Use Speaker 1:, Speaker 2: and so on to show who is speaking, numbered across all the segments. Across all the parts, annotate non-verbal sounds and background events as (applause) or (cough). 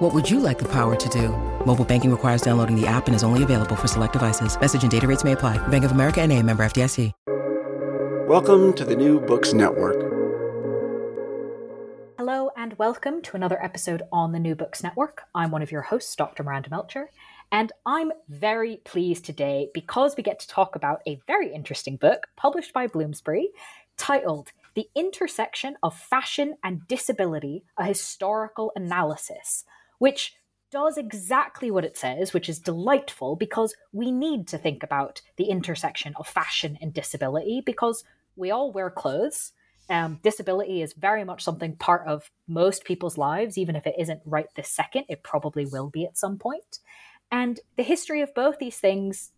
Speaker 1: What would you like the power to do? Mobile banking requires downloading the app and is only available for select devices. Message and data rates may apply. Bank of America and a member FDIC.
Speaker 2: Welcome to the New Books Network.
Speaker 3: Hello and welcome to another episode on the New Books Network. I'm one of your hosts, Dr. Miranda Melcher, and I'm very pleased today because we get to talk about a very interesting book published by Bloomsbury titled The Intersection of Fashion and Disability A Historical Analysis, which does exactly what it says, which is delightful because we need to think about the intersection of fashion and disability because we all wear clothes. Um, disability is very much something part of most people's lives, even if it isn't right this second, it probably will be at some point. And the history of both these things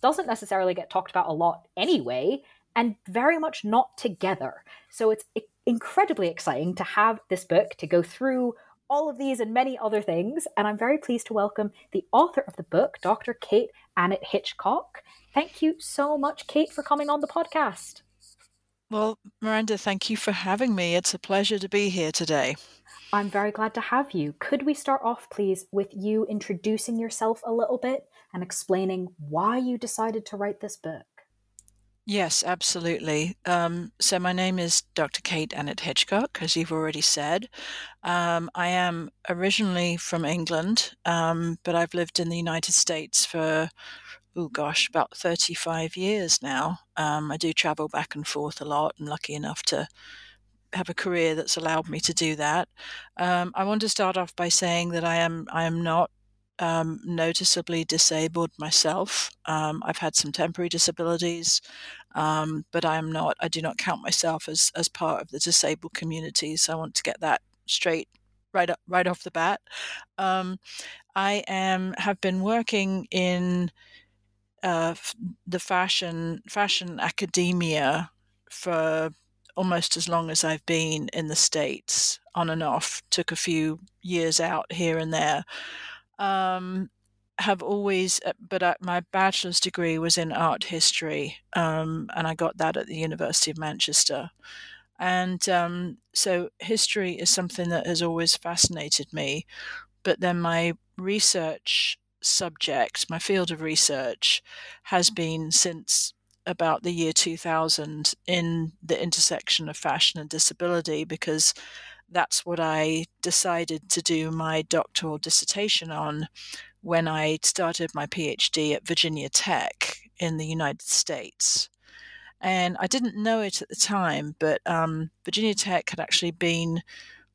Speaker 3: doesn't necessarily get talked about a lot anyway, and very much not together. So it's incredibly exciting to have this book to go through all of these and many other things. And I'm very pleased to welcome the author of the book, Dr. Kate Annett Hitchcock. Thank you so much, Kate, for coming on the podcast.
Speaker 4: Well, Miranda, thank you for having me. It's a pleasure to be here today.
Speaker 3: I'm very glad to have you. Could we start off, please, with you introducing yourself a little bit and explaining why you decided to write this book?
Speaker 4: Yes, absolutely. Um, so, my name is Dr. Kate Annett Hitchcock, as you've already said. Um, I am originally from England, um, but I've lived in the United States for oh gosh, about 35 years now. Um, I do travel back and forth a lot. I'm lucky enough to have a career that's allowed me to do that. Um, I want to start off by saying that I am I am not um, noticeably disabled myself. Um, I've had some temporary disabilities, um, but I am not. I do not count myself as as part of the disabled community. So I want to get that straight right up right off the bat. Um, I am have been working in uh, the fashion fashion academia for almost as long as I've been in the states, on and off. Took a few years out here and there. Um, have always, uh, but uh, my bachelor's degree was in art history, um, and I got that at the University of Manchester. And um, so history is something that has always fascinated me. But then my research subject, my field of research, has been since about the year 2000 in the intersection of fashion and disability because that's what I decided to do my doctoral dissertation on when I started my PhD at Virginia Tech in the United States. And I didn't know it at the time, but um, Virginia Tech had actually been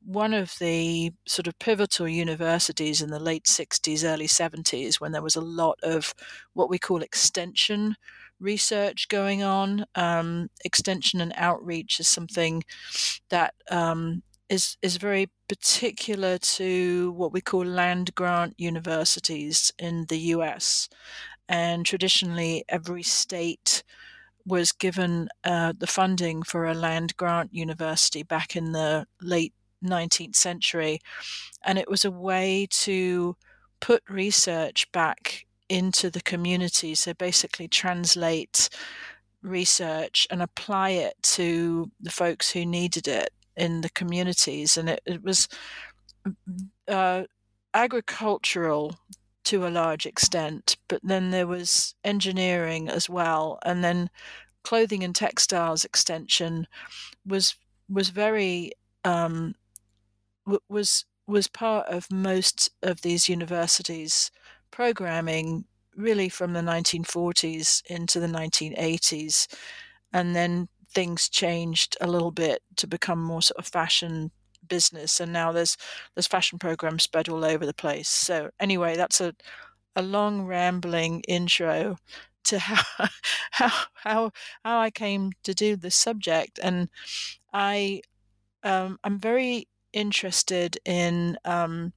Speaker 4: one of the sort of pivotal universities in the late 60s, early 70s, when there was a lot of what we call extension research going on. Um, extension and outreach is something that um, is is very particular to what we call land grant universities in the U.S. And traditionally, every state was given uh, the funding for a land grant university back in the late 19th century. And it was a way to put research back into the community. So basically, translate research and apply it to the folks who needed it in the communities. And it, it was uh, agricultural to a large extent, but then there was engineering as well. And then clothing and textiles extension was was very um, was was part of most of these universities' programming, really from the 1940s into the 1980s, and then things changed a little bit to become more sort of fashion business, and now there's there's fashion programs spread all over the place. So anyway, that's a a long rambling intro to (laughs) how how how how I came to do this subject, and I um, I'm very interested in um,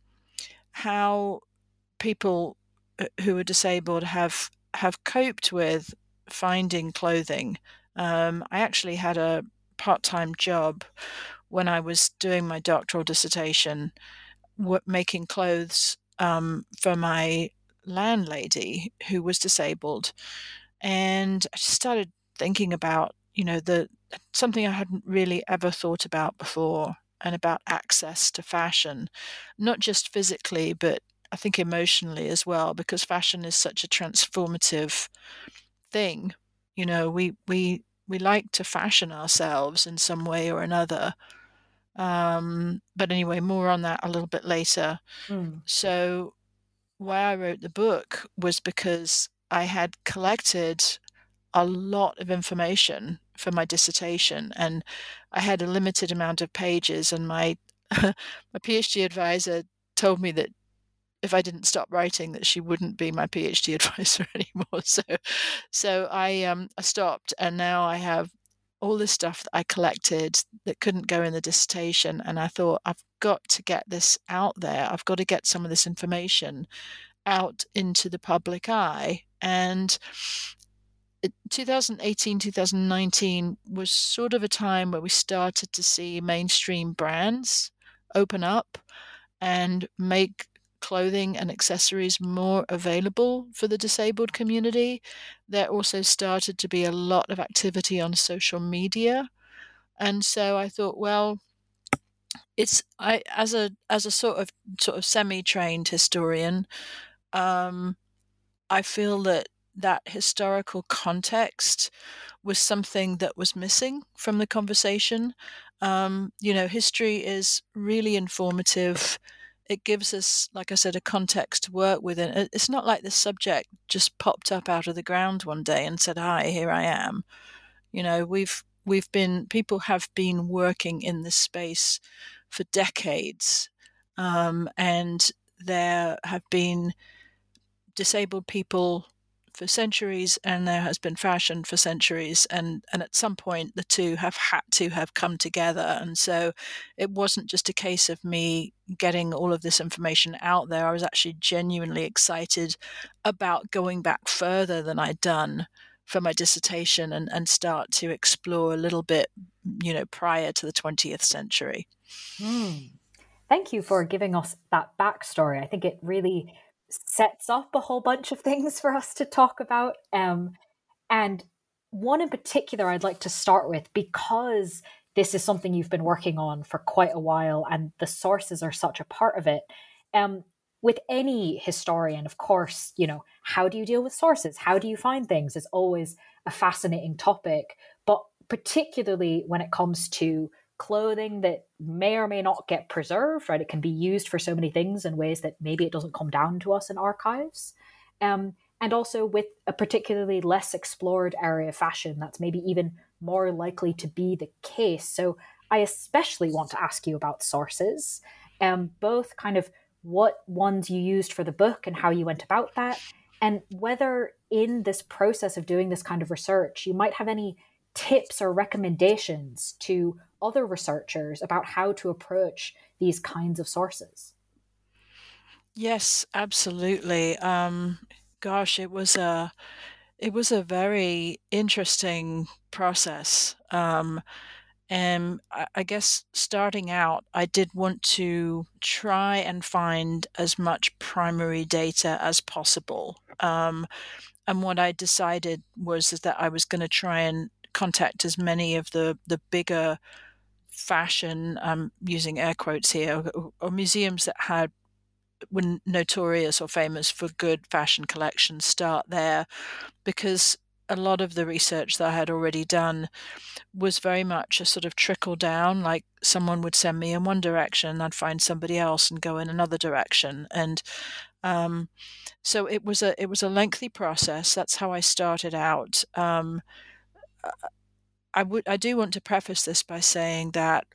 Speaker 4: how people uh, who are disabled have have coped with finding clothing Um, I actually had a part time job when I was doing my doctoral dissertation, w- making clothes um, for my landlady who was disabled. And I started thinking about, you know, the something I hadn't really ever thought about before and about access to fashion, not just physically, but I think emotionally as well, because fashion is such a transformative thing. You know, we we we like to fashion ourselves in some way or another. Um, but anyway, more on that a little bit later. Mm. So, why I wrote the book was because I had collected a lot of information for my dissertation, and I had a limited amount of pages. And my (laughs) my PhD advisor told me that if I didn't stop writing, that she wouldn't be my PhD (laughs) advisor anymore. So, so I um I stopped, and now I have all this stuff that I collected that couldn't go in the dissertation, and I thought I've got to get this out there. I've got to get some of this information out into the public eye, and 2018 2019 was sort of a time where we started to see mainstream brands open up and make clothing and accessories more available for the disabled community. There also started to be a lot of activity on social media. And so I thought, well, it's I as a as a sort of sort of semi-trained historian, um, I feel that that historical context was something that was missing from the conversation. Um, you know, history is really informative it gives us, like I said, a context to work with. And it's not like the subject just popped up out of the ground one day and said, "Hi, here I am." You know, we've we've been people have been working in this space for decades, um, and there have been disabled people for centuries and there has been fashion for centuries and and at some point the two have had to have come together and so it wasn't just a case of me getting all of this information out there i was actually genuinely excited about going back further than i'd done for my dissertation and, and start to explore a little bit you know prior to the 20th century
Speaker 3: mm. thank you for giving us that backstory i think it really sets up a whole bunch of (laughs) things for us to talk about. Um, and one in particular I'd like to start with because this is something you've been working on for quite a while and the sources are such a part of it. Um, with any historian, of course, you know, how do you deal with sources? How do you find things? Is always a fascinating topic. But particularly when it comes to clothing that may or may not get preserved, right? It can be used for so many things in ways that maybe it doesn't come down to us in archives. Um, and also with a particularly less explored area of fashion, that's maybe even more likely to be the case. So I especially want to ask you about sources, um, both kind of what ones you used for the book and how you went about that, and whether in this process of doing this kind of research, you might have any tips or recommendations to other researchers about how to approach these kinds of sources?
Speaker 4: Yes, absolutely. Um, gosh, it was a it was a very interesting process. Um, and I, guess starting out, I did want to try and find as much primary data as possible. Um, and what I decided was that I was going to try and contact as many of the the bigger fashion, I'm using air quotes here, or, or museums that had were notorious or famous for good fashion collections start there because a lot of the research that I had already done was very much a sort of trickle down, like someone would send me in one direction, I'd find somebody else and go in another direction. And um, so it was a it was a lengthy process. That's how I started out. Um, I would I do want to preface this by saying that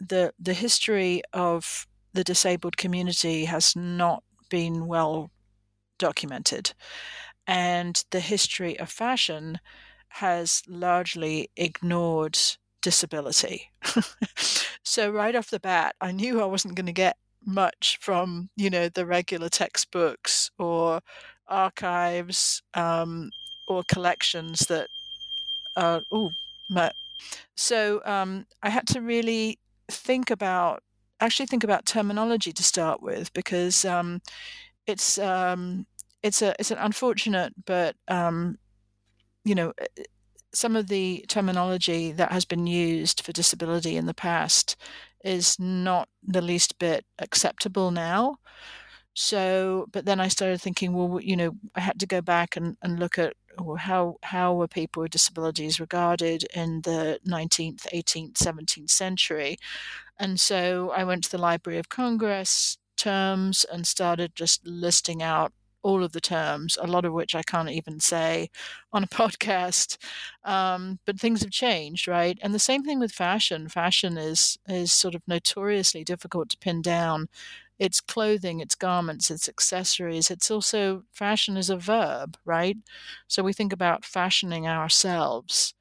Speaker 4: the the history of the disabled community has not been well documented, and the history of fashion has largely ignored disability. (laughs) so right off the bat, I knew I wasn't going to get much from you know the regular textbooks or archives um, or collections that uh, oh so um, I had to really think about actually think about terminology to start with because um, it's um, it's a it's an unfortunate but um, you know eh, some of the terminology that has been used for disability in the past is not the least bit acceptable now. So, but then I started thinking, well, you know, I had to go back and, and look at well, how how were people with disabilities regarded in the 19th, 18th, 17th century, and so I went to the Library of Congress terms and started just listing out all of the terms, a lot of which I can't even say on a (laughs) podcast. Um, but things have changed, right? And the same thing with fashion. Fashion is is sort of notoriously difficult to pin down. It's clothing, it's garments, it's accessories. It's also fashion is a verb, right? So we think about fashioning ourselves.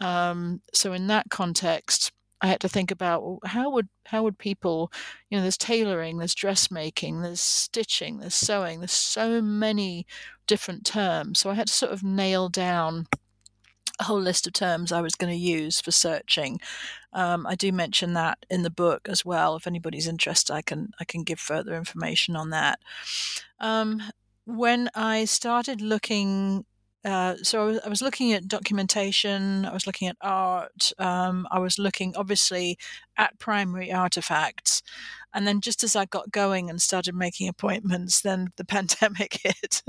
Speaker 4: Um, so in that context, I had to think about how would how would people, you know, there's tailoring, there's dressmaking, there's stitching, there's sewing, there's so many different terms. So I had to sort of nail down a whole list of terms I was going to use for searching. Um, I do mention that in the book as well. If anybody's interested, I can I can give further information on that. Um, when I started looking uh, so I was, I was, looking at documentation, I was looking at art, um, I was looking obviously at primary artifacts. And then just as I got going and started making appointments, then the (laughs) pandemic hit.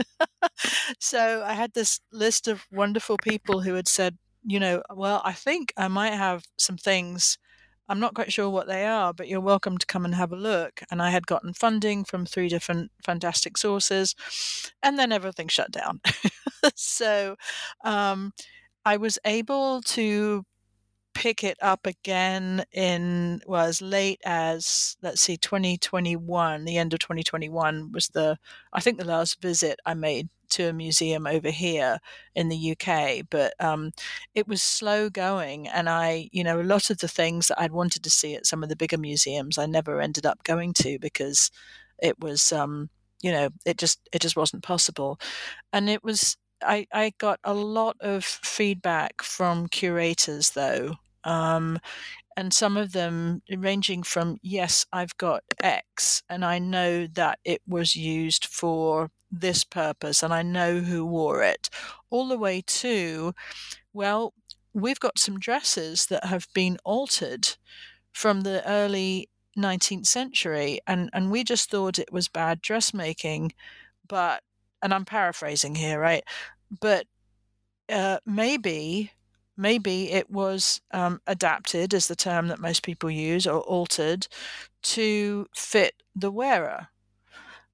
Speaker 4: (laughs) so I had this list of wonderful people who had said, you know, well, I think I might have some things I'm not quite sure what they are, but you're welcome to come and have a look. And I had gotten funding from three different fantastic sources, and then everything shut down. (laughs) so um, I was able to pick it up again in well as late as let's see 2021 the end of 2021 was the i think the last visit i made to a museum over here in the UK, but um, it was slow going. And I, you know, a lot of the things that I'd wanted to see at some of the bigger museums, I never ended up going to because it was, um, you know, it just it just wasn't possible. And it was I, I got a lot of feedback from curators though. Um, and some of them ranging from yes i've got x and i know that it was used for this purpose and I know who wore it, all the way to, well, we've got some dresses that have been altered from the early 19th century and, and we just thought it was bad dressmaking, but, and I'm paraphrasing here, right? But uh, maybe maybe it was um, adapted is the term that most people use or altered to fit the wearer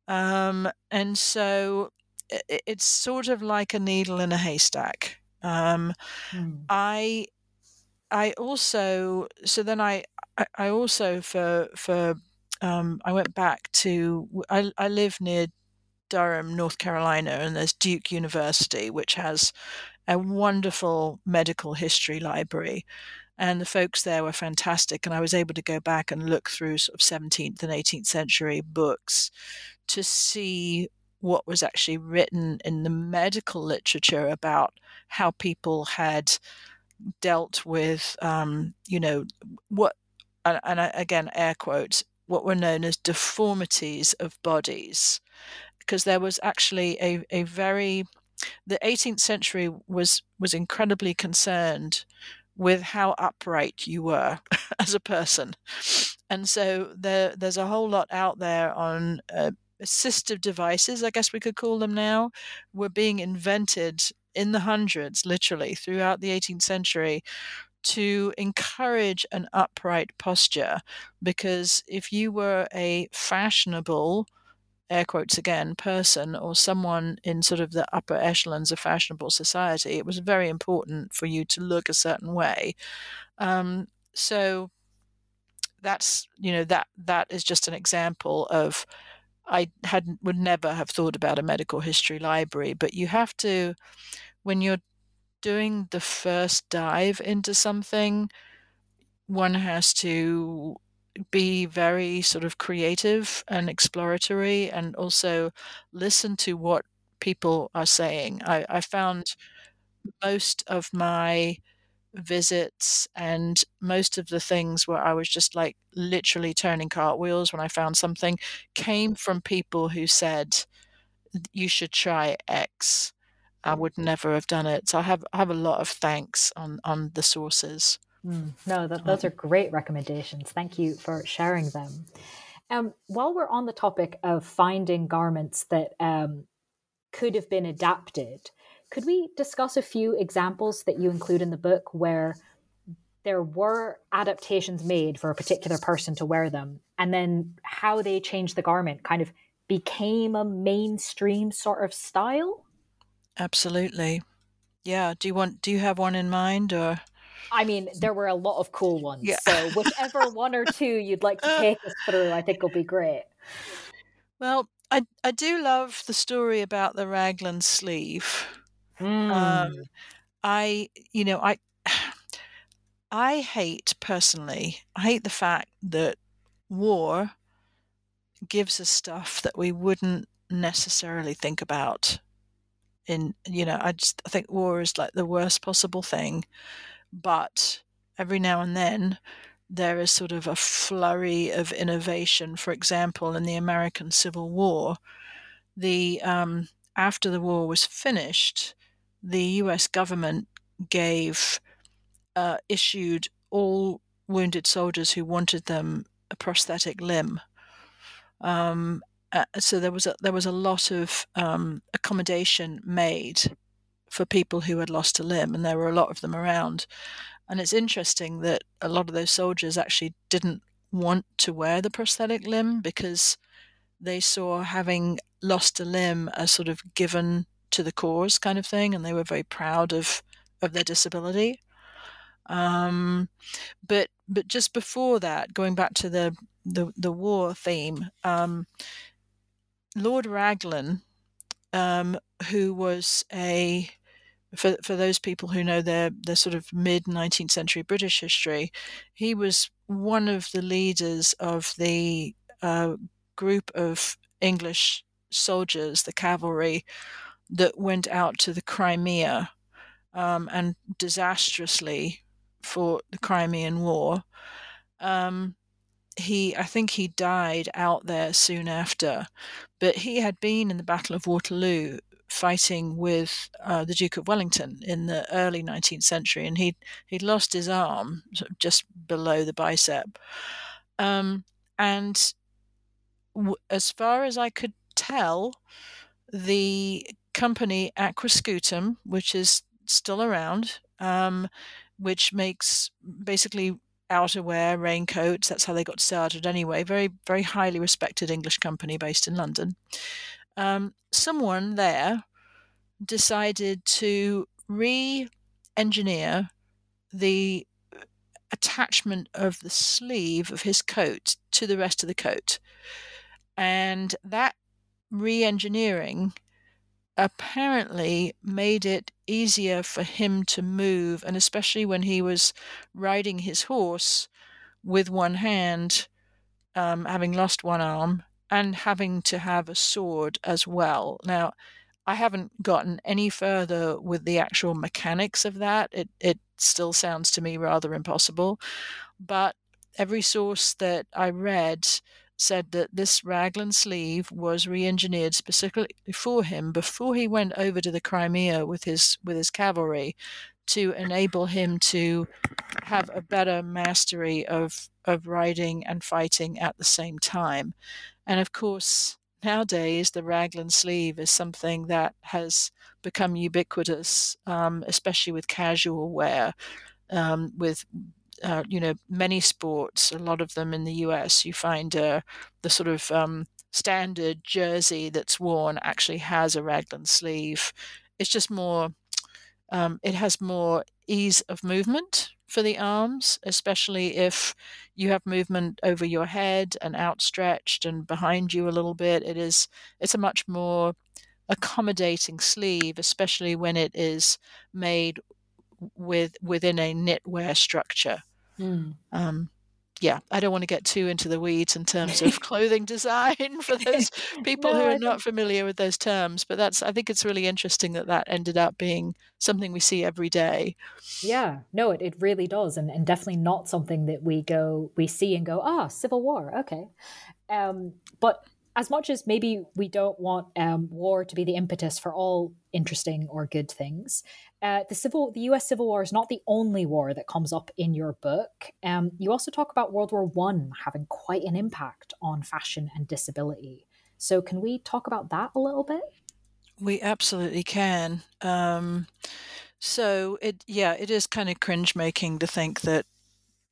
Speaker 4: um, and so it, it's sort of like a needle in a haystack. Um, mm. I I also so then I I also for for um, I went back to I I live near Durham, North Carolina, and there's Duke University, which has a wonderful medical history library. And the folks there were fantastic. And I was able to go back and look through sort of 17th and 18th century books to see what was actually written in the medical literature about how people had dealt with, um, you know, what, and, and again, air quotes, what were known as deformities of bodies. Because there was actually a, a very, the 18th century was, was incredibly concerned with how upright you were (laughs) as a person. And so there, there's a whole lot out there on uh, assistive devices, I guess we could call them now, were being invented in the hundreds, literally, throughout the 18th century to encourage an upright posture. Because if you were a fashionable, air quotes again, person or someone in sort of the upper echelons of fashionable society, it was very important for you to look a certain way. Um, so that's you know that that is just an example of I had would never have thought about a medical history library, but you have to when you're doing the first dive into something, one has to be very sort of creative and exploratory and also listen to what people are saying. I, I found most of my visits and most of the things where I was just like literally turning cartwheels when I found something came from people who said you should try X. I would never have done it. So I have I have a lot of thanks on on the sources.
Speaker 3: Mm, no, that, those are great recommendations. Thank you for sharing them. Um, while we're on the topic of finding garments that um, could have been adapted, could we discuss a few examples that you include in the book where there were adaptations made for a particular person to wear them, and then how they changed the garment kind of became a mainstream sort of style?
Speaker 4: Absolutely. Yeah. Do you want? Do you have one in mind, or?
Speaker 3: I mean, there were a lot of cool ones. Yeah. So (laughs) whichever one or two you'd like to take us through, I think will be great.
Speaker 4: Well, I I do love the story about the raglan sleeve. Mm. Um, I you know I (sighs) I hate personally. I hate the fact that war gives us stuff that we wouldn't necessarily think about in you know i just i think war is like the worst possible thing but every now and then there is sort of a flurry of innovation. For example in the american civil war the um, after the war was finished the us government gave uh, issued all wounded soldiers who wanted them a prosthetic limb. Um, uh, so there was a, there was a lot of um, accommodation made for people who had lost a limb, and there were a lot of them around. And it's interesting that a lot of those soldiers actually didn't want to wear the prosthetic limb because they saw having lost a limb as sort of given to the cause kind of thing, and they were very proud of of their disability. Um, but but just before that, going back to the the, the war theme, um, Lord Raglan, um, who was a for for those people who know their their sort of mid 19th century British history, he was one of the leaders of the uh, group of English soldiers, the cavalry, that went out to the Crimea um, and disastrously fought the Crimean War. Um, he I think he died out there soon after, but he had been in the Battle of Waterloo fighting with uh, the Duke of Wellington in the early 19th century, and he'd he'd lost his arm just below the bicep, um, and w- as far as I could tell, the company Aquascutum, which is still around, um, which makes basically outerwear, raincoats. That's how they got started anyway. Very, very highly respected English company based in London. Um, someone there decided to re engineer the attachment of the sleeve of his coat to the rest of the coat. And that re engineering apparently made it easier for him to move, and especially when he was riding his horse with one hand, um, having lost one arm, and having to have a sword as well. Now, I haven't gotten any further with the actual mechanics of that. It it still sounds to me rather impossible, but every source that I read said that this raglan sleeve was re-engineered specifically for him before he went over to the Crimea with his with his cavalry to enable him to have a better mastery of of riding and fighting at the same time. And of course, nowadays the raglan sleeve is something that has become ubiquitous, um, especially with casual wear, um, with uh, you know, many sports, a lot of them in the US, you find uh, the sort of um, standard jersey that's worn actually has a raglan sleeve. It's just more, um, it has more ease of movement for the arms, especially if you have movement over your head and outstretched and behind you a little bit. It is, it's a much more accommodating sleeve, especially when it is made with within a knitwear structure. Mm. Um, yeah, I don't want to get too into the weeds in terms of (laughs) clothing design for those people no, who are not familiar with those terms. But that's, I think it's really interesting that that ended up being something we see every day.
Speaker 3: Yeah, no, it, it really does. And, and definitely not something that we go, we see and go, ah, oh, Civil War, okay. Um, but as much as maybe we don't want um, war to be the impetus for all interesting or good things, uh, the civil, the U.S. Civil War is not the only war that comes up in your book. Um, you also talk about World War One having quite an impact on fashion and disability. So, can we talk about that a little bit?
Speaker 4: We absolutely can. Um, so, it yeah, it is kind of cringe making to think that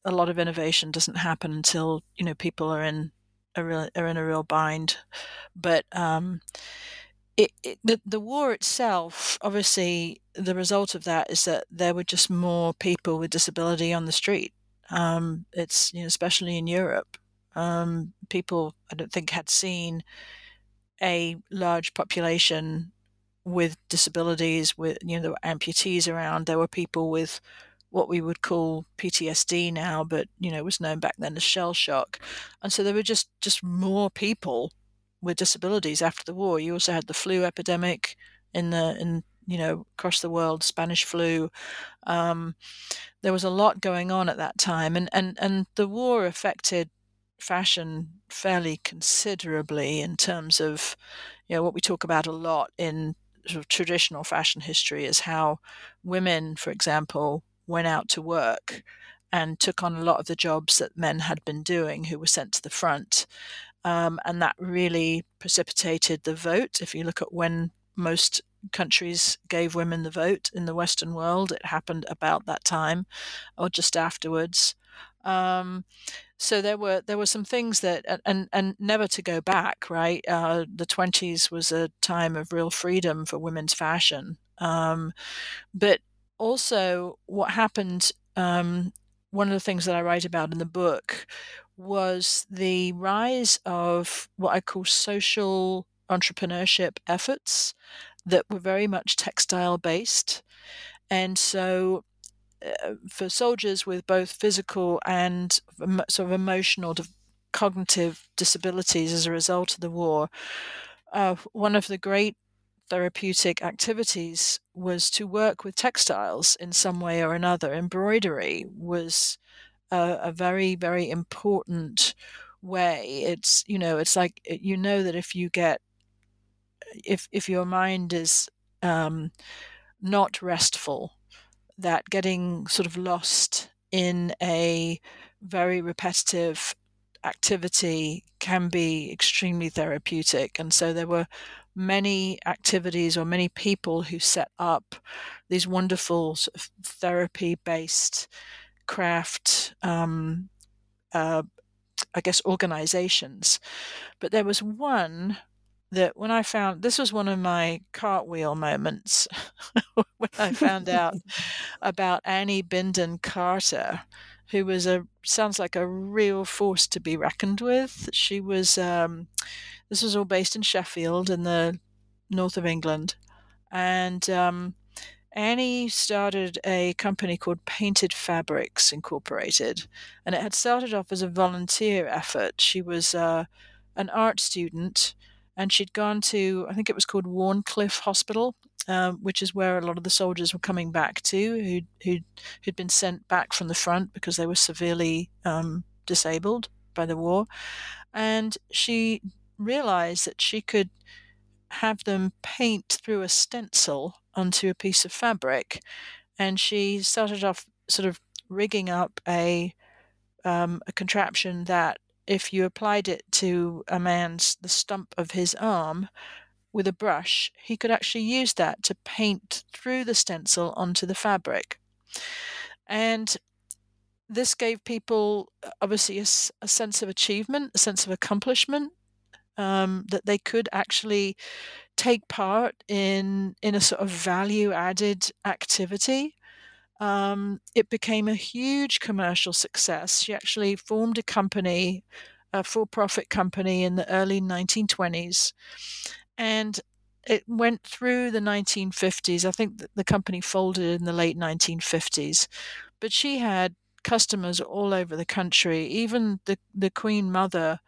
Speaker 4: a lot of innovation doesn't happen until you know people are in a real, are in a real bind. But um, it, it, the the war itself, obviously, the result of that is that there were just more people with disability on the street. Um, it's you know, especially in Europe, um, people I don't think had seen a large population with disabilities. With you know, there were amputees around. There were people with what we would call PTSD now, but you know was known back then as shell shock, and so there were just just more people with disabilities after the war. You also had the flu epidemic in the in you know across the world, Spanish flu. Um, there was a lot going on at that time, and and and the war affected fashion fairly considerably in terms of you know what we talk about a lot in sort of traditional fashion history is how women, for example, went out to work and took on a lot of the jobs that men had been doing who were sent to the front. Um, and that really precipitated the vote. If you look at when most countries gave women the vote in the Western world, it happened about that time or just afterwards. Um, so there were there were some things that and and never to go back right uh, the 20s was a time of real freedom for women's fashion um, but also, what happened, um, one of the things that I write about in the book was the rise of what I call social entrepreneurship efforts that were very much textile based. And so, uh, for soldiers with both physical and sort of emotional, cognitive disabilities as a result of the war, uh, one of the great therapeutic activities was to work with textiles in some way or another. Embroidery was a, a, very, very important way. It's, you know, it's like, you know, that if you get, if, if your mind is um, not restful, that getting sort of lost in a very repetitive activity can be extremely therapeutic. And so there were many activities or many people who set up these wonderful sort of therapy based craft, um, uh, I guess, organizations. But there was one that when I found this was one of my cartwheel moments (laughs) when I found (laughs) out about Annie Bindon Carter, who was a sounds like a real force to be reckoned with. She was um, this was all based in Sheffield in the north of England. And um, Annie started a company called Painted Fabrics Incorporated. And it had started off as a volunteer effort. She was uh, an art student and she'd gone to, I think it was called Wharncliffe Hospital. Um, which is where a lot of the soldiers were coming back to, who'd, who'd, who'd been sent back from the front because they were severely um, disabled by the war. And she realized that she could have them paint through a stencil onto a piece of fabric. And she started off sort of rigging up a um, a contraption that if you applied it to a man's the stump of his arm with a brush, he could actually use that to paint through the stencil onto the fabric. And this gave people obviously a, a sense of achievement, a sense of accomplishment, um, that they could actually take part in in a sort of value added activity. Um, it became a huge commercial success. She actually formed a company, a for profit company in the early 1920s. And it went through the 1950s. I think the company folded in the late 1950s. But she had customers all over the country. Even the, the Queen Mother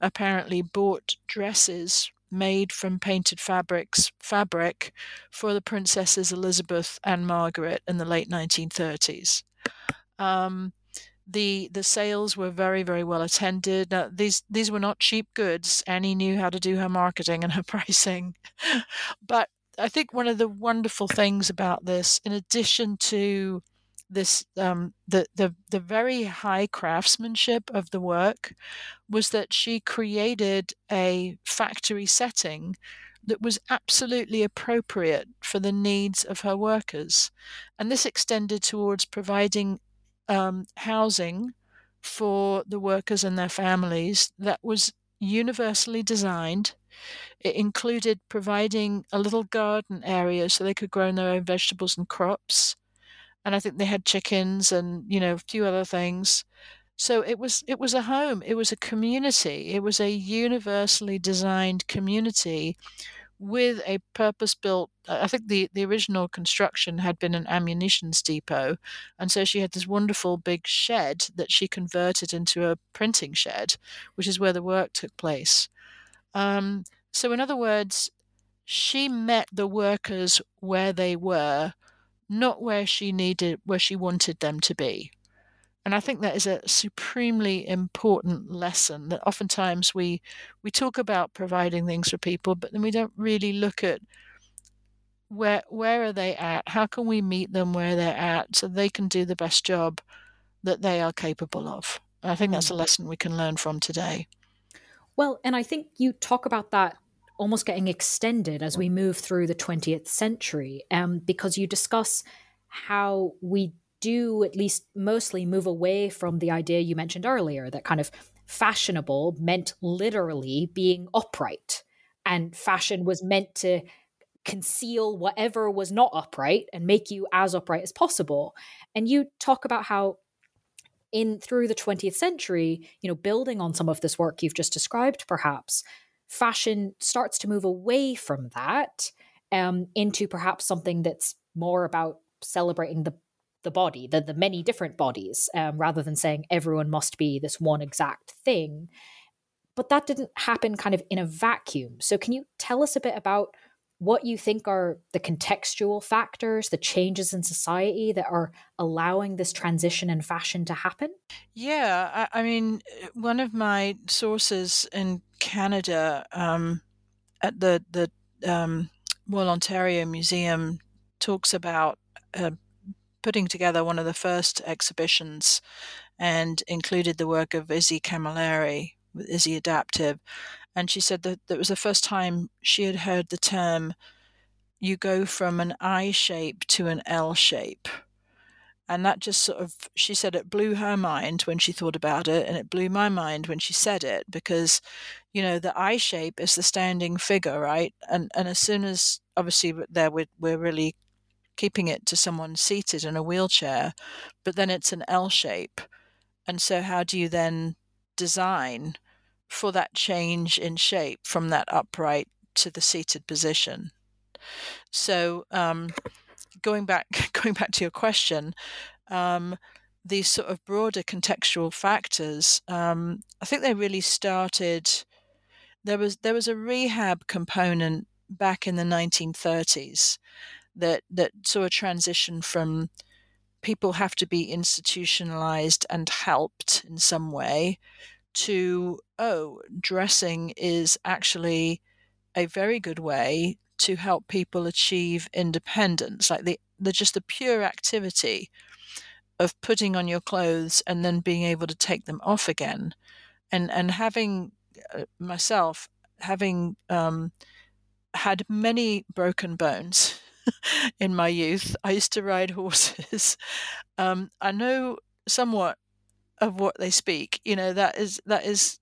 Speaker 4: apparently bought dresses made from painted fabrics fabric for the princesses Elizabeth and Margaret in the late 1930s. Um, the the sales were very very well attended. Now, these these were not cheap goods. Annie knew how to do her marketing and her (laughs) pricing, but I think one of the wonderful things about this, in addition to this um, the, the the very high craftsmanship of the work was that she created a factory setting that was absolutely appropriate for the needs of her workers. And this extended towards providing um, housing for the workers and their families that was universally designed. It included providing a little garden area so they could grow their own vegetables and crops and I think they had chickens and you know a few other things. So it was it was a home, it was a community, it was a universally designed community with a purpose built I think the, the original construction had been an ammunitions depot and so she had this wonderful big shed that she converted into a printing shed, which is where the work took place. Um, so in other words, she met the workers where they were not where she needed, where she wanted them to be. And I think that is a supremely important lesson that oftentimes we we talk about providing things for people, but then we don't really look at where where are they at? How can we meet them where they're at so they can do the best job that they are capable of? And I think that's a mm. lesson we can learn from today.
Speaker 3: Well, and I think you talk about that almost getting extended as we move through the 20th century um, because you discuss how we do at least mostly move away from the idea you mentioned earlier that kind of fashionable meant literally being upright and fashion was meant to conceal whatever was not upright and make you as upright as possible. And you talk about how in through the 20th century you know building on some of this work you've just described perhaps fashion starts to move away from that um, into perhaps something that's more about celebrating the the body, the the many different bodies, um, rather than saying everyone must be this one exact thing. But that didn't happen kind of in a vacuum. So, can you tell us a bit about what you think are the contextual factors, the changes in society that are allowing this transition in fashion to happen?
Speaker 4: Yeah, I, I mean, one of my sources in Canada um, at the the um, Royal Ontario Museum talks about uh, putting together one of the first exhibitions and included the work of Izzy Camilleri with Izzy Adaptive and she said that that was the first time she had heard the term you go from an I shape to an L shape. And that just sort of, she said it blew her mind when she thought about it, and it blew my mind when she said it because, you know, the I shape is the standing figure, right? And and as soon as obviously there we're, we're really keeping it to someone seated in a wheelchair, but then it's an L shape. And so, how do you then design for that change in shape from that upright to the seated position. So um, going back (laughs) going back to your question, um, these sort of broader contextual factors, um, I think they really started. There was there was a rehab component back in the 1930s that that saw a transition from people have to be institutionalized and helped in some way to, oh, dressing is actually a very good way to help people achieve independence. Like the, the just the pure activity of putting on your clothes and then being able to take them off again. And, and having uh, myself, having um, had many broken bones (laughs) in my youth, I used to ride (laughs) horses. Um, I know somewhat of what they speak. You know, that is that is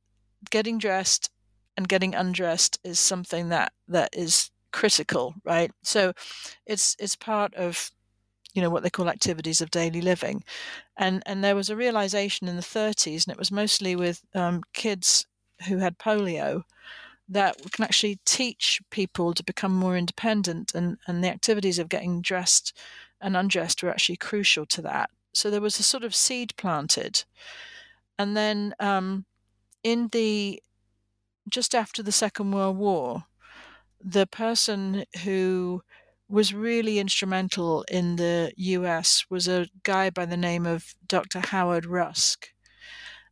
Speaker 4: getting dressed and getting undressed is something that that is critical, right? So it's it's part of you know what they call activities of daily living, and and there was a realization in the 30s, and it was mostly with um, kids who had polio that we can actually teach people to become more independent and, and the activities of getting dressed and undressed were actually crucial to that So there was a sort of seed planted. And then um, in the just after the Second World War, the person who was really instrumental in the US was a guy by the name of Dr. Howard Rusk.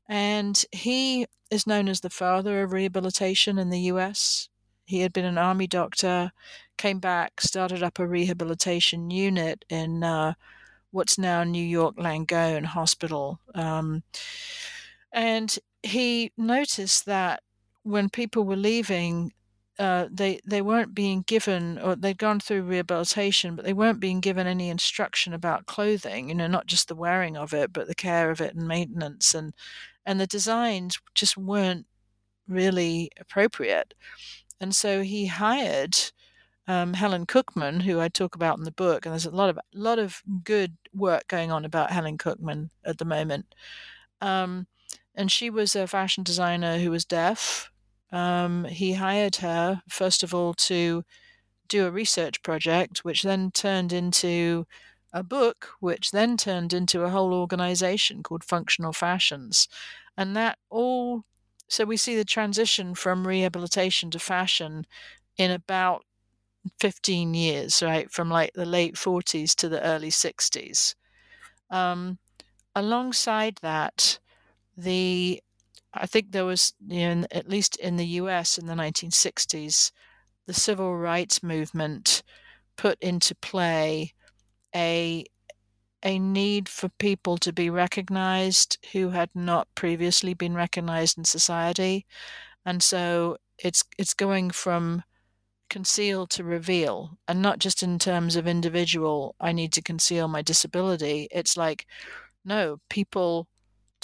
Speaker 4: And he is known as the father of rehabilitation in the US. He had been an army doctor, came back, started up a rehabilitation unit in uh, what's now New York Langone Hospital. Um, and he noticed that when people were leaving, uh, they they weren't being given, or they'd gone through rehabilitation, but they weren't being given any instruction about clothing. You know, not just the wearing of it, but the care of it and maintenance, and and the designs just weren't really appropriate. And so he hired um, Helen Cookman, who I talk about in the book, and there's a lot of lot of good work going on about Helen Cookman at the moment. Um, and she was a fashion designer who was deaf. Um, he hired her first of all to do a research project, which then turned into a book, which then turned into a whole organization called Functional Fashions, and that all. So we see the transition from rehabilitation to fashion in about 15 years, right, from like the late 40s to the early 60s. Um, alongside that, the I think there was, know, at least in the US in the 1960s, the civil rights movement put into play a a need for people to be recognized who had not previously been recognized in society. And so it's it's going from conceal to reveal and not just in terms of individual i need to conceal my disability. It's like no people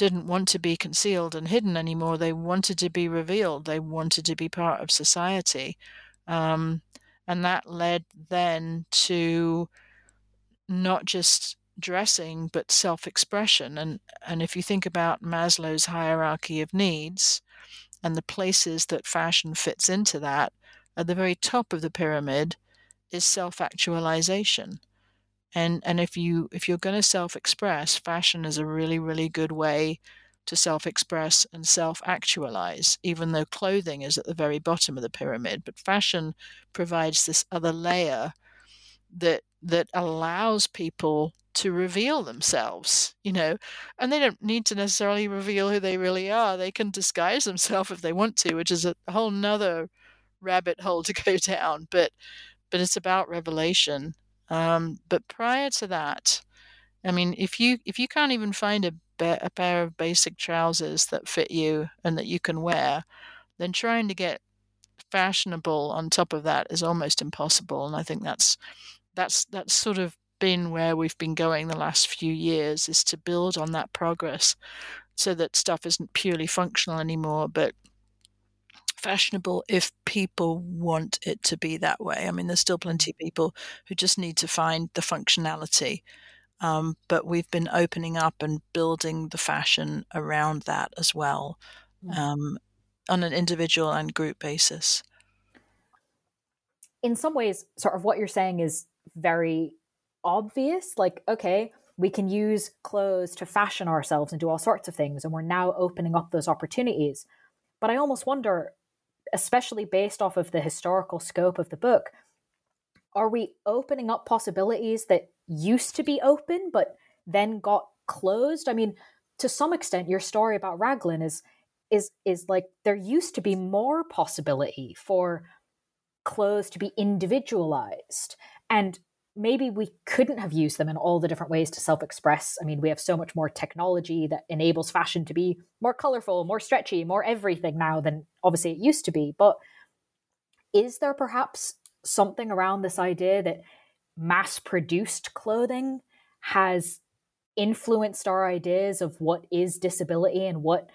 Speaker 4: didn't want to be concealed and hidden anymore. They wanted to be revealed. They wanted to be part of society. Um, and that led then to not just dressing but self-expression. And and if you think about Maslow's hierarchy of needs and the places that fashion fits into that at the very top of the pyramid is self-actualization and and if you if you're going to self-express fashion is a really really good way to self-express and self-actualize even though clothing is at the very bottom of the pyramid. But fashion provides this other layer that that allows people to reveal themselves you know? And they don't need to necessarily reveal who they really are. They can disguise themselves if they want to which is a whole nother rabbit hole to go (laughs) down, but but it's about revelation. Um, but prior to that, I mean, if you if you can't even find a, a pair of basic trousers that fit you and that you can wear, then trying to get fashionable on top of that is almost impossible. And I think that's that's that's sort of been where we've been going the last few years is to build on that progress so that stuff isn't purely functional anymore, but fashionable if people want it to be that way. I mean, there's still plenty of people who just need to find the functionality. Um, but we've been opening up and building the fashion around that as well mm. um, on an individual and group basis.
Speaker 3: In some ways, sort of what you're saying is very obvious. Like, okay, we can use clothes to fashion ourselves and do all sorts of things, and we're now opening up those opportunities. But I almost wonder especially based off of the historical scope of the book, are we opening up possibilities that used to be open but then got closed? I mean, to some extent, your story about Raglan is is is like there used to be more possibility for clothes to be individualized and maybe we couldn't have used them in all the different ways to self express. I mean, we have so much more technology that enables fashion to be more colorful, more stretchy, more everything now than obviously it used to be. But is there perhaps something around this idea that mass produced clothing has influenced our ideas of what is disability and what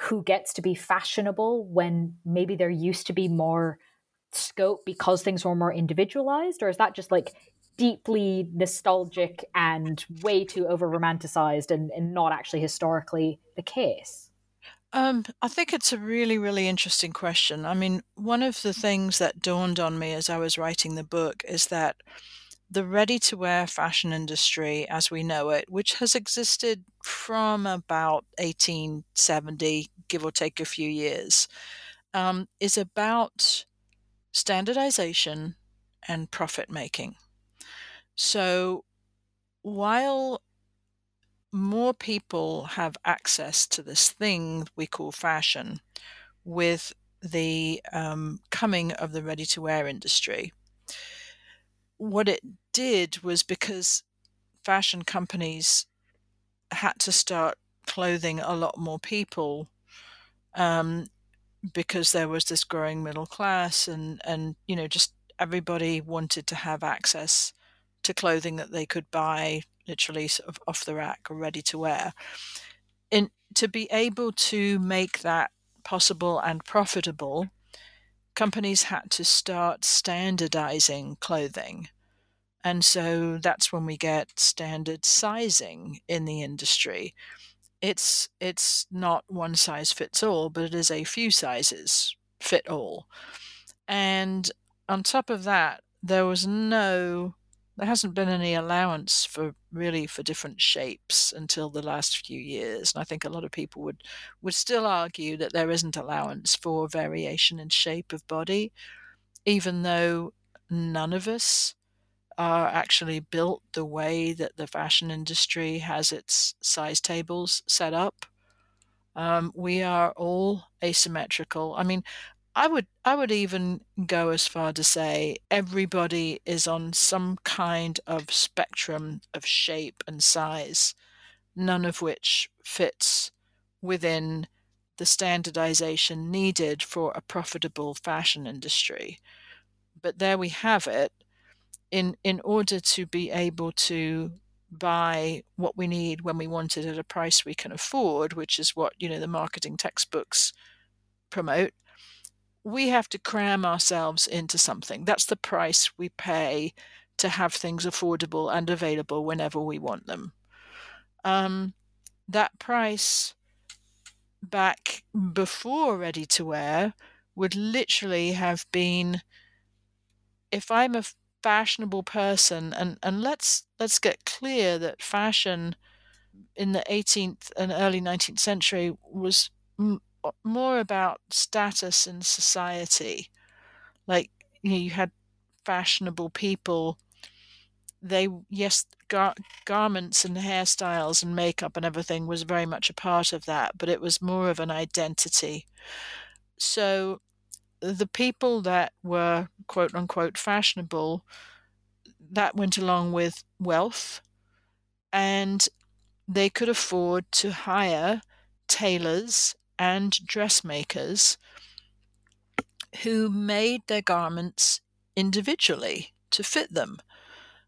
Speaker 3: who gets to be fashionable when maybe there used to be more scope because things were more individualized or is that just like deeply nostalgic and way too over romanticized and, and not actually historically the case?
Speaker 4: Um, I think it's a really, really interesting question. I mean, one of the things that dawned on me as I was writing the book is that the ready to wear fashion industry as we know it, which has existed from about 1870, give or take a few years, um, is about standardization and profit making. So while more people have access to this thing we call fashion with the um, coming of the ready to wear industry, what it did was because fashion companies had to start clothing a lot more people um, because there was this growing middle class and and you know just everybody wanted to have access to clothing that they could buy literally sort of off the rack or ready to wear in to be able to make that possible and profitable companies had to start standardizing clothing. And so that's when we get standard sizing in the industry. It's it's not one size fits all, but it is a few sizes fit all. And on top of that, there was no there hasn't been any allowance for really for different shapes until the last few years and i think a lot of people would would still argue that there isn't allowance for variation in shape of body even though none of us are actually built the way that the fashion industry has its size tables set up. Um, we are all asymmetrical. I mean I would I would even go as far to say everybody is on some kind of spectrum of shape and size, none of which fits within the standardization needed for a profitable fashion industry. But there we have it. In in order to be able to buy what we need when we want it at a price we can afford, which is what, you know, the marketing textbooks promote we have to cram ourselves into something. That's the price we pay to have things affordable and available whenever we want them. Um, that price back before ready to wear would literally have been if I'm a fashionable person and, and let's let's get clear that fashion in the 18th and early 19th century was more about status in society. Like you, know, you had fashionable people. They yes, gar- garments and hairstyles and makeup and everything was very much a part of that, but it was more of an identity. So the people that were quote unquote fashionable that went along with wealth and they could afford to hire tailors and dressmakers who made their garments individually to fit them.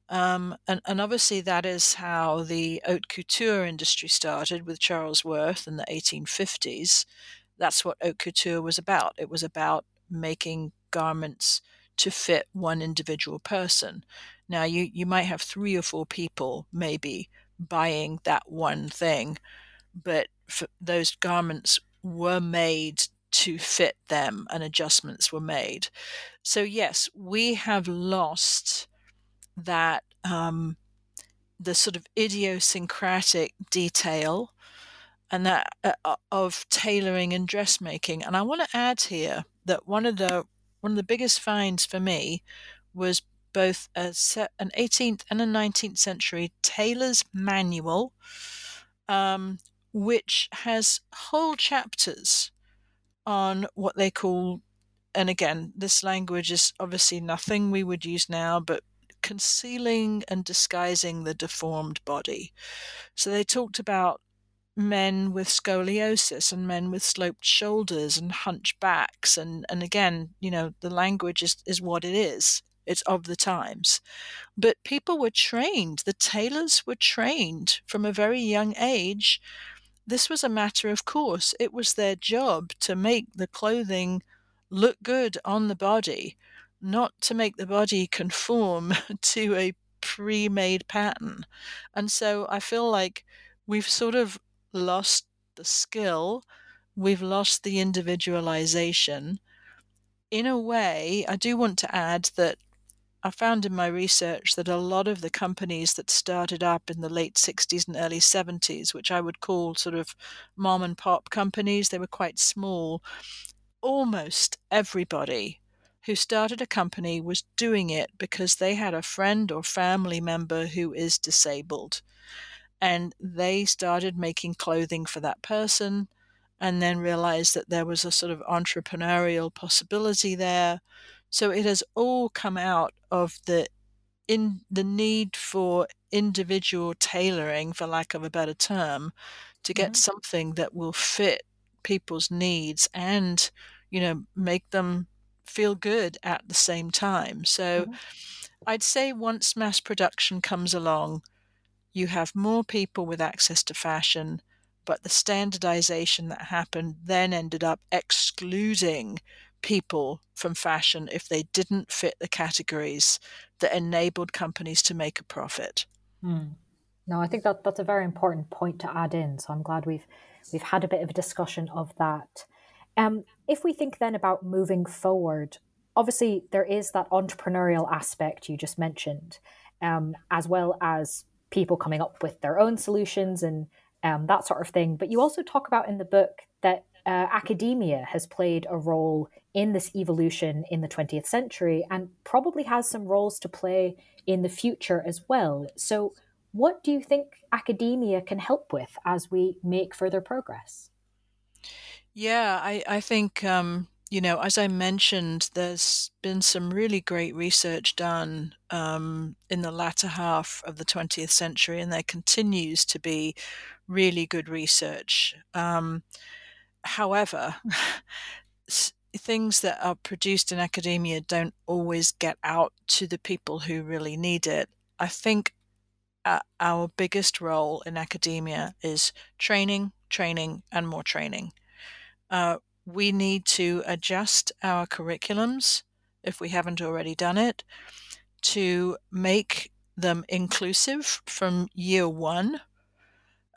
Speaker 4: Um, and, and, obviously, that is how the haute couture industry started with Charles Worth in the 1850s. That's what haute couture was about. It was about making garments to fit one individual person. Now, you, you might have three or four people maybe buying that one thing, but those garments were made to fit them and adjustments were made. So, yes, we have lost that, um, the sort of idiosyncratic detail and that uh, of tailoring and dressmaking. And I want to add here that one of the one of the biggest finds for me was both a set, an 18th and a 19th century tailor's manual, um, which has whole chapters on what they call, and again, this language is obviously nothing we would use now, but concealing and disguising the deformed body. So they talked about men with scoliosis and men with sloped shoulders and hunchbacks and and again you know the language is is what it is it's of the times but people were trained the tailors were trained from a very young age this was a matter of course. It was their job to make the clothing look good on the body, not to make the body conform (laughs) to a pre made pattern. And so I feel like we've sort of lost the skill, we've lost the individualization. In a way, I do want to add that I found in my research that a lot of the companies that started up in the late 60s and early 70s, which I would call sort of mom and pop companies, they were quite small. Almost everybody who started a company was doing it because they had a friend or family member who is disabled. And they started making clothing for that person and then realized that there was a sort of entrepreneurial possibility there so it has all come out of the in the need for individual tailoring, for lack of a better term, to get mm-hmm. something that will fit people's needs and you know make them feel good at the same time. So mm-hmm. I'd say once mass production comes along, you have more people with access to fashion, but the standardization that happened then ended up excluding people from fashion if they didn't fit the categories that enabled companies to make a profit.
Speaker 3: Mm. No, I think that that's a very important point to add in. So I'm glad we've we've had a bit of a discussion of that. Um, if we think then about moving forward, obviously there is that entrepreneurial aspect you just mentioned, um, as well as people coming up with their own solutions and um, that sort of thing. But you also talk about in the book that uh, academia has played a role in this evolution in the 20th century and probably has some roles to play in the future as well. So, what do you think academia can help with as we make further progress?
Speaker 4: Yeah, I, I think, um, you know, as I mentioned, there's been some really great research done um, in the latter half of the 20th century, and there continues to be really good research. Um, however, (laughs) things that are produced in academia don't always get out to the people who really need it. I think uh, our biggest role in academia is training, training, and more training. Uh, we need to adjust our curriculums if we haven't already done it to make them inclusive from year one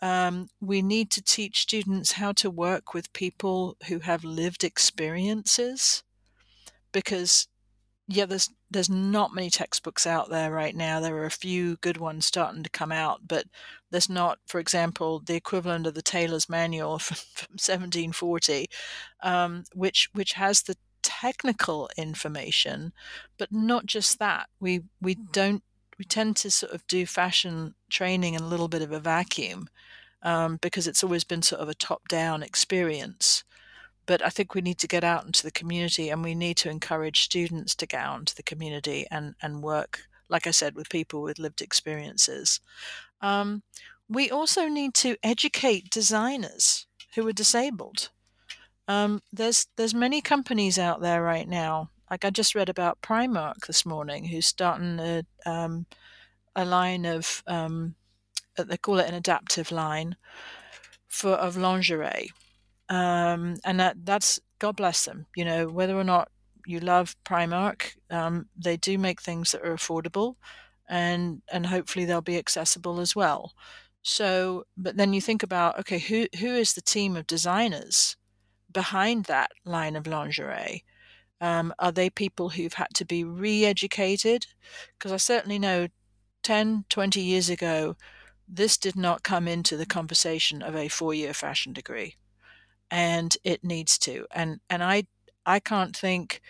Speaker 4: um, we need to teach students how to work with people who have lived experiences because yeah there's there's not many textbooks out there right now. There are a few good ones starting to come out but there's not for example the equivalent of the tailor's manual (laughs) from, from 1740 um, which which has the technical information but not just that. We we don't we tend to sort of do fashion training in a little bit of a vacuum um, because it's always been sort of a top down experience. But I think we need to get out into the community and we need to encourage students to get out into the community and, and work, like I said, with people with lived experiences. Um, we also need to educate designers who are disabled. Um, there's there's many companies out there right now. Like I just read about Primark this morning, who's starting a um, a line of um, they call it an adaptive line for of lingerie, um, and that that's God bless them. You know whether or not you love Primark, um, they do make things that are affordable, and and hopefully they'll be accessible as well. So, but then you think about okay, who who is the team of designers behind that line of lingerie? Um, are they people who've had to be re-educated? Because I certainly know 10, 20 years ago, this did not come into the conversation of a four-year fashion degree and it needs to. And and i i can't think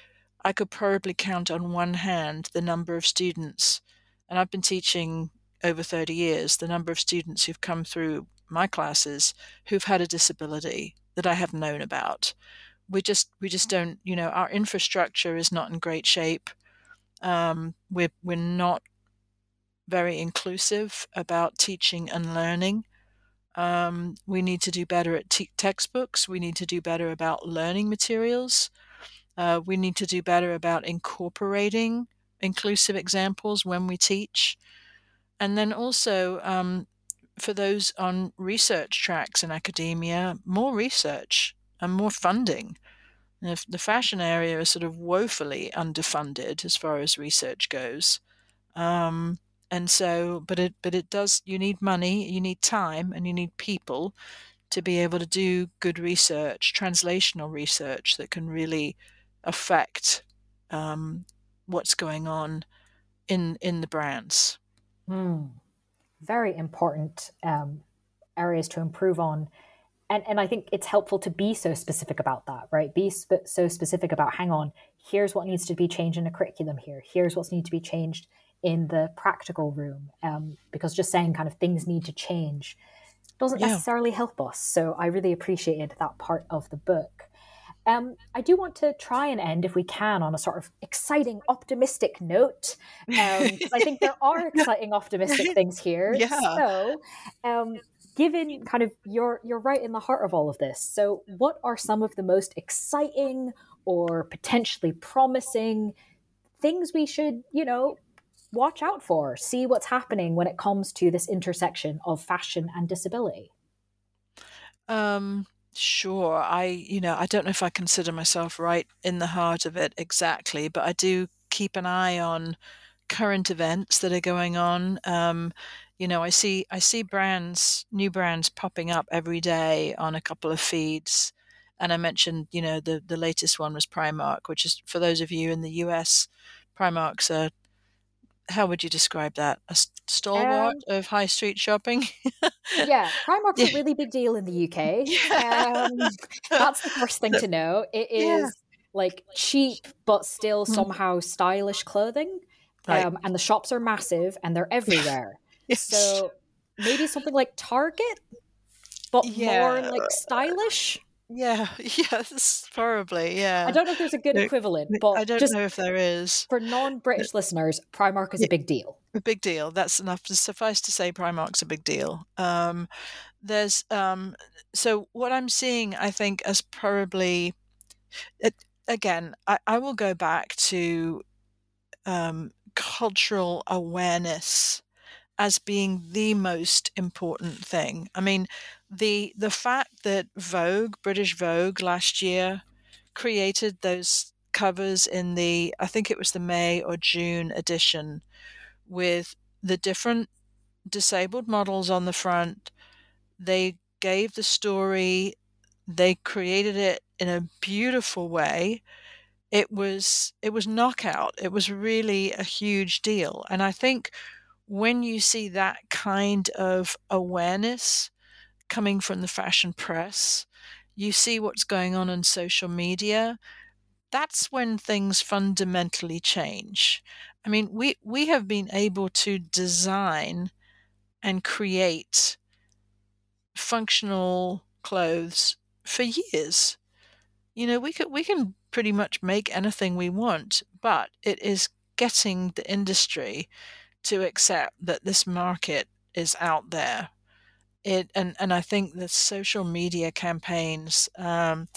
Speaker 4: i could probably count on one hand the number of students and i've been teaching over 30 years the number of students who've come through my classes who've had a disability that i have known about. We just we just don't you know our infrastructure is not in great shape. Um, we're we're not very inclusive about teaching and learning. Um, we need to do better at te- textbooks. We need to do better about learning materials. Uh, we need to do better about incorporating inclusive examples when we teach. And then also, um, for those on research tracks in academia, more research and more funding. If the fashion area is sort of woefully underfunded as far as research goes. Um, and so but it but it does you need money you need time and you need people to be able to do good research translational research that can really affect um, what's going on in in the brands.
Speaker 3: Mm. Very important um, areas to improve on. And, and I think it's helpful to be so specific about that, right? Be sp- so specific about, hang on, here's what needs to be changed in a curriculum here. Here's what's need to be changed in the practical room. Um, because just saying kind of things need to change doesn't yeah. necessarily help us. So I really appreciated that part of the book. Um, I do want to try and end, if we can, on a sort of exciting, optimistic note. Um, I think there (laughs) are exciting, optimistic things here. Yeah. So, um, given kind of you're you're right in the heart of all of this. So, what are some of the most exciting or potentially promising things we should, you know, watch out for? See what's happening when it comes to this intersection of fashion and disability.
Speaker 4: Um Sure. I, you know, I don't know if I consider myself right in the heart of it exactly, but I do keep an eye on current events that are going on. Um, you know, I see I see brands, new brands popping up every day on a couple of feeds. And I mentioned, you know, the the latest one was Primark, which is for those of you in the US, Primark's a how would you describe that? A stalwart um, of high street shopping?
Speaker 3: yeah, Primark's (laughs) yeah. a really big deal in the UK. (laughs) Yeah. Um, (laughs) that's the first thing to know. It is yeah. like cheap but still mm. somehow stylish clothing. Right. Um, and the shops are massive and they're everywhere. yes. So maybe something like Target, but more like stylish.
Speaker 4: Yeah, (laughs) yes, probably, yeah.
Speaker 3: I don't know if there's a good equivalent, but
Speaker 4: I don't know if there is.
Speaker 3: For non-British listeners, Primark is yeah, a big deal.
Speaker 4: A big deal. That's enough to suffice to say Primark's a big deal. Um, there's um, so what I'm seeing, I think, as probably it, again, I, I will go back to um, cultural awareness as being the most important thing. I mean, the the fact that Vogue, British Vogue, last year created those covers in the I think it was the May or June edition with the different disabled models on the front. They gave the story, they created it in a beautiful way. It was it was knockout. It was really a huge deal. And I think when you see that kind of awareness coming from the fashion press, you see what's going on on social media, that's when things fundamentally change. I mean, we, we have been able to design and create functional clothes for years. You know, we could we can pretty much make anything we want, but it is getting the industry to accept that this market is out there. It and and I think the social media campaigns, um,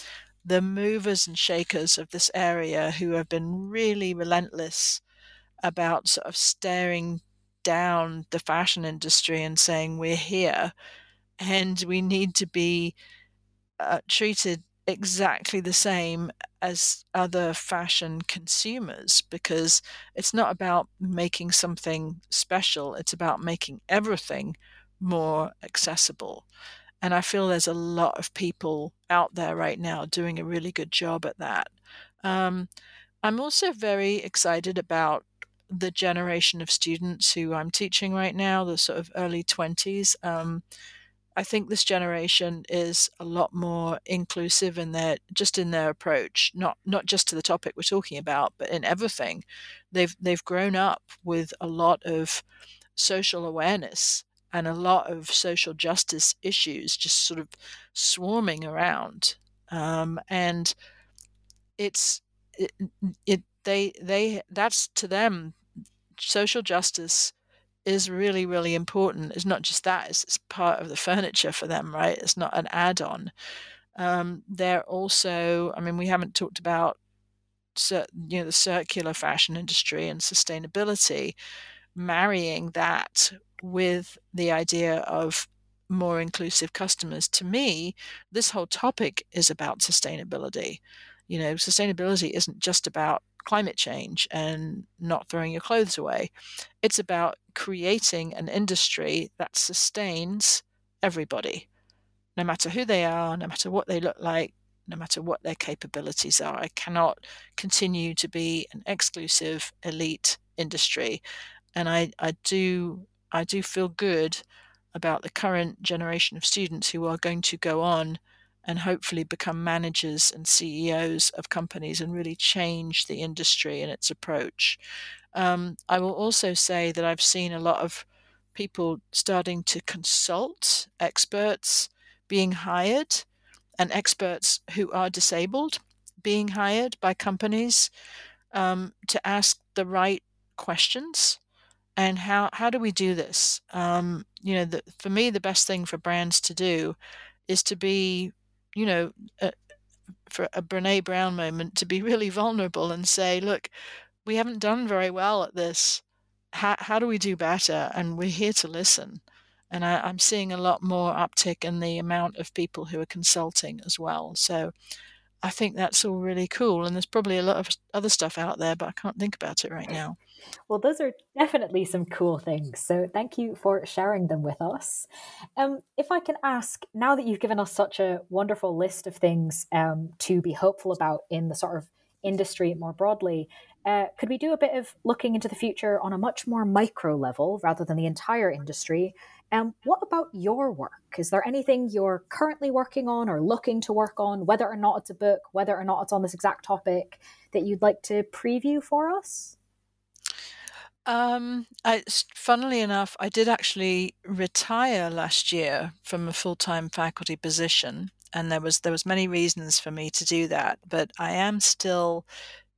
Speaker 4: the movers and shakers of this area who have been really relentless about sort of staring down the fashion industry and saying we're here and we need to be uh, treated exactly the same as other fashion consumers because it's not about making something special it's about making everything more accessible. And I feel there's a lot of people out there right now doing a really good job at that. Um, I'm also very excited about the generation of students who I'm teaching right now, the sort of early 20s. Um, I think this generation is a lot more inclusive in their just in their approach, not not just to the topic we're talking about, but in everything. They've they've grown up with a lot of social awareness and a lot of social justice issues just sort of swarming around. Um, and it's it, it they they that's to them social justice is really really important it's not just that it's, it's part of the furniture for them right it's not an add-on um, they're also i mean we haven't talked about you know the circular fashion industry and sustainability marrying that with the idea of more inclusive customers. To me, this whole topic is about sustainability. You know, sustainability isn't just about climate change and not throwing your clothes away. It's about creating an industry that sustains everybody, no matter who they are, no matter what they look like, no matter what their capabilities are. I cannot continue to be an exclusive elite industry, and I I do I do feel good about the current generation of students who are going to go on and hopefully become managers and CEOs of companies and really change the industry and its approach. Um, I will also say that I've seen a lot of people starting to consult experts being hired and experts who are disabled being hired by companies um, to ask the right questions and how how do we do this um, you know the, for me the best thing for brands to do is to be you know uh, for a Brené Brown moment to be really vulnerable and say look we haven't done very well at this. How, how do we do better? And we're here to listen. And I, i'm seeing a lot more uptick in the amount of people who are consulting as well. So I think that's all really cool. And there's probably a lot of other stuff out there, but I can't think about it right now.
Speaker 3: Well, those are definitely some cool things. So thank you for sharing them with us. Um, if I can ask, now that you've given us such a wonderful list of things um, to be hopeful about in the sort of industry more broadly, uh, could we do a bit of looking into the future on a much more micro level rather than the entire industry um, what about your work? Is there anything you're currently working on or looking to work on, whether or not it's a book, whether or not it's on this exact topic, that you'd like to preview for us?
Speaker 4: Um, I, funnily enough, I did actually retire last year from a full-time faculty position, and there was there was many reasons for me to do that. But I am still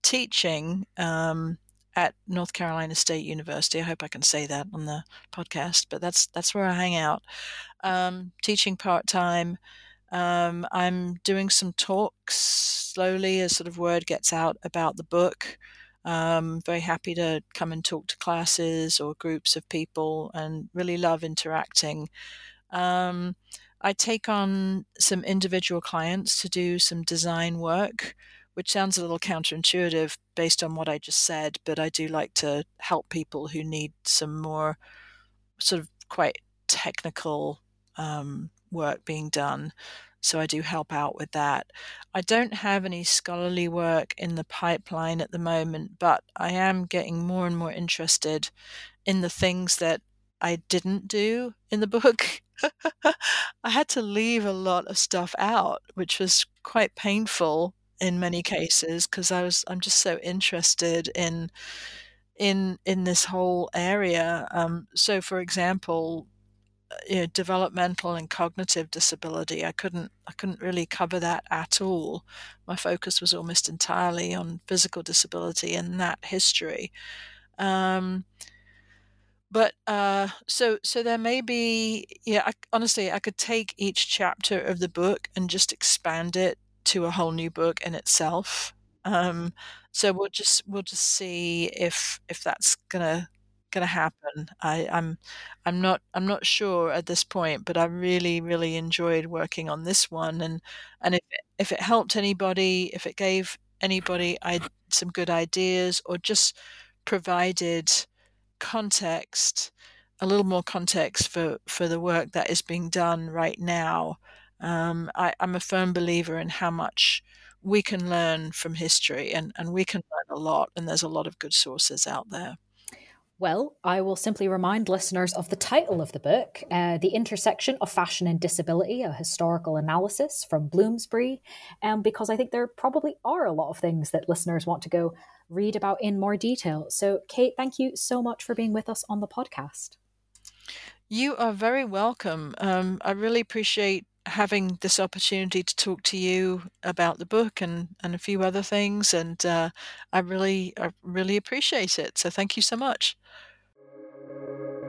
Speaker 4: teaching um, at North Carolina State University. I hope I can say that on the podcast, but that's that's where I hang out. Um, teaching part time. Um, I'm doing some talks slowly as sort of word gets out about the book. Um, very happy to come and talk to classes or groups of people and really love interacting. Um, I take on some individual clients to do some design work which sounds a little counterintuitive based on what I just said, but I do like to help people who need some more sort of quite technical um, work being done. So I do help out with that. I don't have any scholarly work in the pipeline at the moment, but I am getting more and more interested in the things that I didn't do in the book. (laughs) I had to leave a lot of stuff out, which was quite painful in many cases because I was I'm just so interested in in in this whole area. Um, so, for example, you know, developmental and cognitive disability, I couldn't I couldn't really cover that at all. My focus was almost entirely on physical disability and that history. Um, but uh, so so there may be yeah I, honestly i could take each chapter of the book and just expand it to a whole new book in itself. Um, so we'll just we'll just see if if that's gonna gonna happen. I, I'm I'm not I'm not sure at this point, but I really really enjoyed working on this one, and and if if it helped anybody, if it gave anybody I some good ideas, or just provided context, a little more context for for the work that is being done right now, um, I, am a firm believer in how much we can learn from history, and, and we can learn a lot, and there's a lot of good sources out there.
Speaker 3: Well, I will simply remind listeners of the title of the book, uh, The Intersection of Fashion and Disability, a historical analysis from Bloomsbury, um, because I think there probably are a lot of things that listeners want to go read about in more detail. So, Kate, thank you so much for being with us on the podcast.
Speaker 4: You are very welcome. Um, I really appreciate having this opportunity to talk to you about the book and, and a few other things. And uh, I really, I really appreciate it. So thank you so much thank you